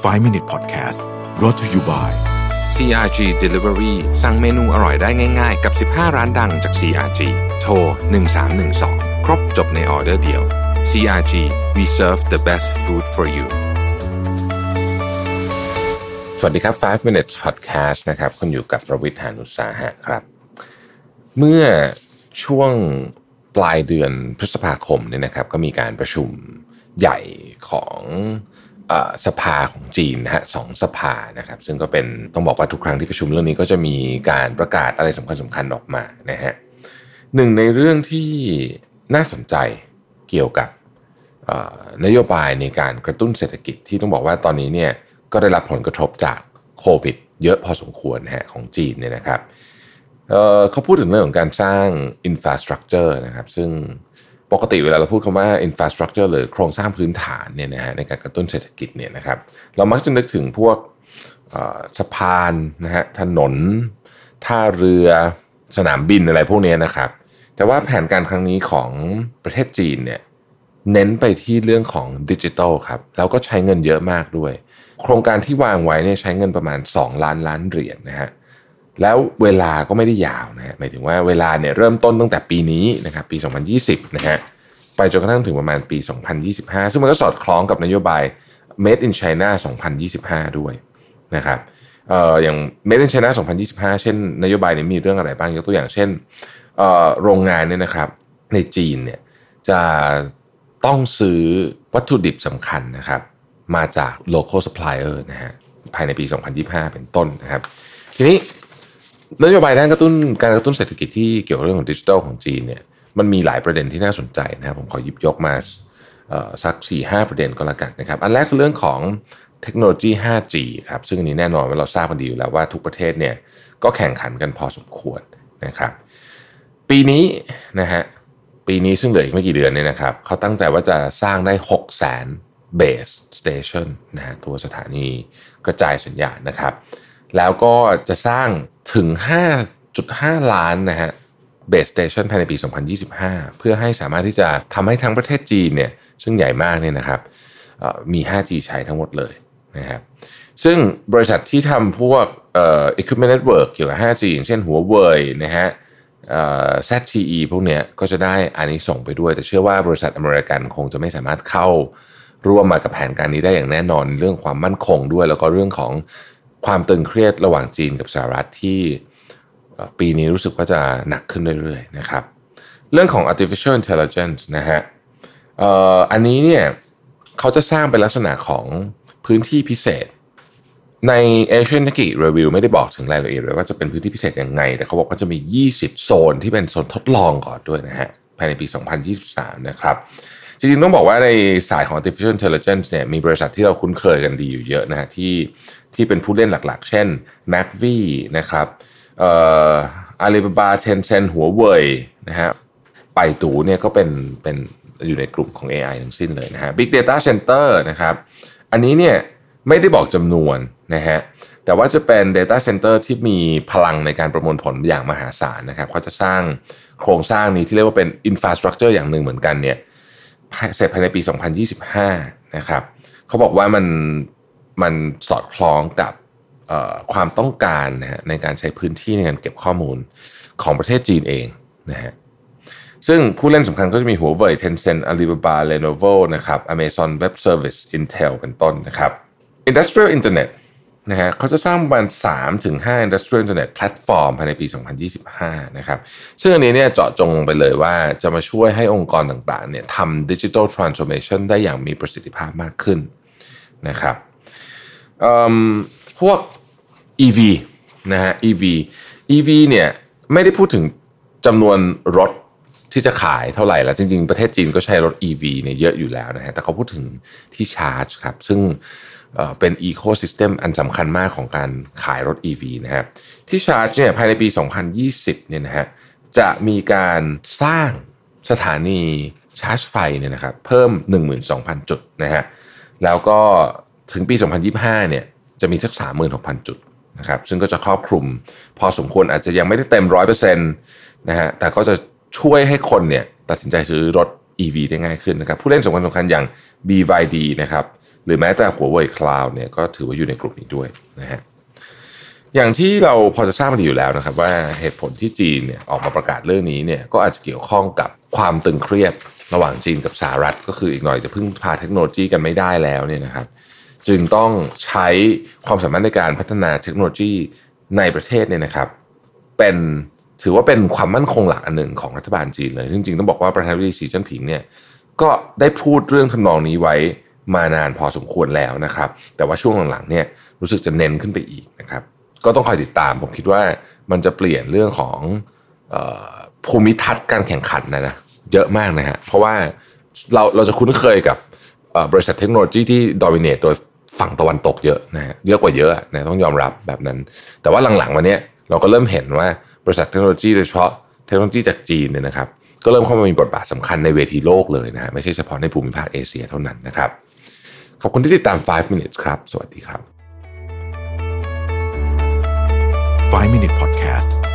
5 Minute Podcast brought to you by CRG Delivery สั่งเมนูอร่อยได้ง่าย ๆ กับ 15 ร้านดังจาก CRG โทร 1312 ครบจบในออเดอร์เดียว CRG we serve the best food for you สวัสดีครับ 5 minutes podcast นะครับคุณอยู่กับประวิทยานุสาหะครับ เมื่อช่วงปลายเดือนพฤษภาคมเนี่ยนะครับ ก็มีการประชุมใหญ่ของ สภาของจีนนะฮะสองสภานะครับ ซึ่งก็เป็นต้องบอกว่าทุกครั้งที่ประชุมเรื่องนี้ก็จะมีการประกาศอะไรสำคัญสำคัญออกมานะฮะหนึ่งในเรื่องที่น่าสนใจเกี่ยวกับนโยบายในการกระตุ้นเศรษฐกิจที่ต้องบอกว่าตอนนี้เนี่ยก็ได้รับผลกระทบจากโควิด เยอะพอสมควรนะฮะของจีนเนี่ยนะครับเเขาพูดถึงเรื่องของการสร้าง infrastructure นะครับซึ่ง ปกติเวลาเราพูดคำว่า infrastructure หรือโครงสร้างพื้นฐานเนี่ยนะฮะในการกระตุ้นเศรษฐกิจเนี่ยนะครับ เรามักจะนึกถึงพวกสะพานนะฮะถนน ท่าเรือสนามบินอะไรพวกเนี้ยนะครับ แต่ว่าแผนการครั้งนี้ของประเทศจีนเนี่ยเน้นไปที่เรื่องของดิจิทัลครับแล้วก็ใช้เงินเยอะมากด้วย โครงการที่วางไว้เนี่ยใช้เงินประมาณ 2 ล้านล้านเหรียญนะฮะ แล้วเวลาก็ไม่ได้ยาวนะฮะหมายถึงว่าเวลาเนี่ยเริ่มต้นตั้งแต่ปีนี้นะครับปี 2020 นะฮะไปจนกระทั่งถึงประมาณปี 2025 ซึ่งมันก็สอดคล้องกับนโยบาย Made in China 2025 ด้วยนะครับเอ่ออย่าง Made in China 2025 เช่นนโยบายนี้มีเรื่องอะไรบ้างยกตัวอย่างเช่นเอ่อโรงงานเนี่ยนะครับในจีนเนี่ยจะต้องซื้อวัตถุดิบสำคัญนะครับมาจาก local supplier นะฮะภายในปี 2025 เป็นต้นนะครับ ทีนี้ นโยบายด้านกระตุ้นการกระตุ้นเศรษฐกิจที่เกี่ยวกับเรื่องของดิจิทัลของจีนเนี่ยมันมีหลายประเด็นที่น่าสนใจนะครับผมขอหยิบยกมาสัก 4-5 ประเด็นก็แล้วกันนะครับ อันแรกคือเรื่องของเทคโนโลยี 5G ครับซึ่งอันนี้แน่นอนว่าเราทราบกันดีอยู่แล้วว่าทุกประเทศเนี่ยก็แข่งขันกันพอสมควรนะครับ ปีนี้นะฮะปีนี้ซึ่งเหลืออีกไม่กี่เดือนเนี่ยนะครับเขาตั้งใจว่าจะสร้างได้ 6 0 0 0 0 0 base station นะฮะตัวสถานีกระจายสัญญาณนะครับ แล้วก็จะสร้างถึง 5.5 ล้านนะฮะ base station ภายในปี 2025 เพื่อให้สามารถที่จะทำให้ทั้งประเทศจีนเนี่ยซึ่งใหญ่มากเนี่ยนะครับมี 5G ใช้ทั้งหมดเลยนะครับซึ่งบริษัทที่ทำพวกเอ่อ equipment network เกี่ยวกับ 5G อย่างเช่นหัวเว่ยนะฮะเอ่อ ZTE พวกเนี้ยก็จะได้อันนี้ส่งไปด้วย แต่เชื่อว่าบริษัทอเมริกันคงจะไม่สามารถเข้าร่วมมากับแผนการนี้ได้อย่างแน่นอน เรื่องความมั่นคงด้วย แล้วก็เรื่องของ ความตึงเครียดระหว่างจีนกับสหรัฐที่ปีนี้รู้สึกว่าจะหนักขึ้นเรื่อยๆนะครับ เรื่องของ artificial intelligence นะฮะอันนี้เนี่ยเขาจะสร้างเป็นลักษณะของพื้นที่พิเศษ ใน Asian n a k i Review ไม่ได้บอกถึงรายละเอียดเลยว่าจะเป็นพื้นที่พิเศษยังไง แต่เขาบอกว่าจะมี 20 โซนที่เป็นโซนทดลองก่อนด้วยนะฮะภายในปี 2023 นะครับ จริงๆต้องบอกว่าในสายของ artificial intelligence เนี่ยมีบริษัทที่เราคุ้นเคยกันดีอยู่เยอะนะฮะที่ที่เป็นผู้เล่นหลักๆ เช่น m a c v นะครับเอ่อ Alibaba Tencent หัวเว่ยนะฮะไปตูเนี่ยก็เป็นเป็นอยู่ในกลุ่มของ AI ทั้งสิ้นเลยนะฮะ Big Data Center นะครับ อันนี้เนี่ยไม่ได้บอกจำนวนนะฮะแต่ว่าจะเป็น Data Center ที่มีพลังในการประมวลผลอย่างมหาศาลนะครับเขาจะสร้างโครงสร้างนี้ที่เรียกว่าเป็น Infrastructure อย่างหนึ่งเหมือนกันเนี่ย เสร็จภายในปี 2025 นะครับเขาบอกว่ามันมันสอดคล้องกับความต้องการนะฮะในการใช้พื้นที่ในการเก็บข้อมูลของประเทศจีนเองนะฮะซึ่งผู้เล่นสำคัญก็จะมีหัวเว่ย Tencent Alibaba Lenovo นะครับ Amazon Web Service Intel เป็นต้นนะครับ Industrial Internet นะฮะเขาจะสร้างประมาณ3ถึง5 Industrial Internet Platform ภายในปี 2025 นะครับ ซึ่งอันนี้เนี่ยเจาะจงไปเลยว่าจะมาช่วยให้องค์กรต่างๆเนี่ยทำ Digital Transformation ได้อย่างมีประสิทธิภาพมากขึ้นนะครับพวก EV นะฮะ EV EV เนี่ยไม่ได้พูดถึงจำนวนรถ ที่จะขายเท่าไหร่แล้วจริง ๆ ประเทศจีนก็ใช้รถ EV เนี่ยเยอะอยู่แล้วนะฮะแต่เขาพูดถึงที่ชาร์จครับ ซึ่งเป็นอีโค y ิสเต็มอันสำคัญมากของการขายรถ EV นะฮะที่ชาร์จเนี่ยภายในปี 2020 เนี่ยนะฮะจะมีการสร้างสถานีชาร์จไฟเนี่ยนะครับเพิ่ม 12,000 จุดนะฮะแล้วก็ถึงปี 2025 เนี่ยจะมีสัก 36,000 จุดนะครับซึ่งก็จะครอบคลุม พอสมควรอาจจะยังไม่ได้เต็ม 100%นะฮะแต่ก็จะ ช่วยให้คนเนี่ยตัดสินใจซื้อรถ EV ได้ง่ายขึ้นนะครับผู้เล่นสำคัญสำคัญอย่าง BYD นะครับหรือแม้แต่หัวเว่ยคลาวเนี่ยก็ถือว่าอยู่ในกลุ่มนี้ด้วยนะฮะอย่างที่เราพอจะทราบกันอยู่แล้วนะครับ ว่าเหตุผลที่จีนเนี่ยออกมาประกาศเรื่องนี้เนี่ยก็อาจจะเกี่ยวข้องกับความตึงเครียดระหว่างจีนกับสหรัฐ ก็คืออีกหน่อยจะพึ่งพาเทคโนโลยีกันไม่ได้แล้วเนี่ยนะครับ จึงต้องใช้ความสามารถในการพัฒนาเทคโนโลยีในประเทศเนี่ยนะครับ เป็น ถือว่าเป็นความมั่นคงหลักอันหนึ่งของรัฐบาลจีนเลยจริงๆต้องบอกว่าประธานาธิบดีสีจิ้นผิงเนี่ยก็ได้พูดเรื่องทำนองนี้ไว้มานานพอสมควรแล้วนะครับ แต่ว่าช่วงหลังๆเนี่ยรู้สึกจะเน้นขึ้นไปอีกนะครับก็ต้องคอยติดตามผมคิดว่ามันจะเปลี่ยนเรื่องของออภูมิทัศน์การแข่งขันนะนะเยอะมากนะฮะเพราะว่าเราเราจะคุ้นเคยกับบริษัทเทคโนโลยีที่ดอมิเนตโดยฝั่งตะวันตกเยอะนะฮะเยอะกว่าเยอะนะต้องยอมรับแบบนั้น แต่ว่าหลังๆมาเนี้เราก็เริ่มเห็นว่า บริษัทเทคโนโลยีโดยเฉพาะเทคโนโลยีจากจีนเนี่ยนะครับก็เริ่มเข้ามามีบทบาทสำคัญในเวทีโลกเลยนะฮะไม่ใช่เฉพาะในภูมิภาคเอเชียเท่านั้นนะครับ ขอบคุณที่ติดตาม 5 minutes ครับ สวัสดีครับ 5 Minute Podcast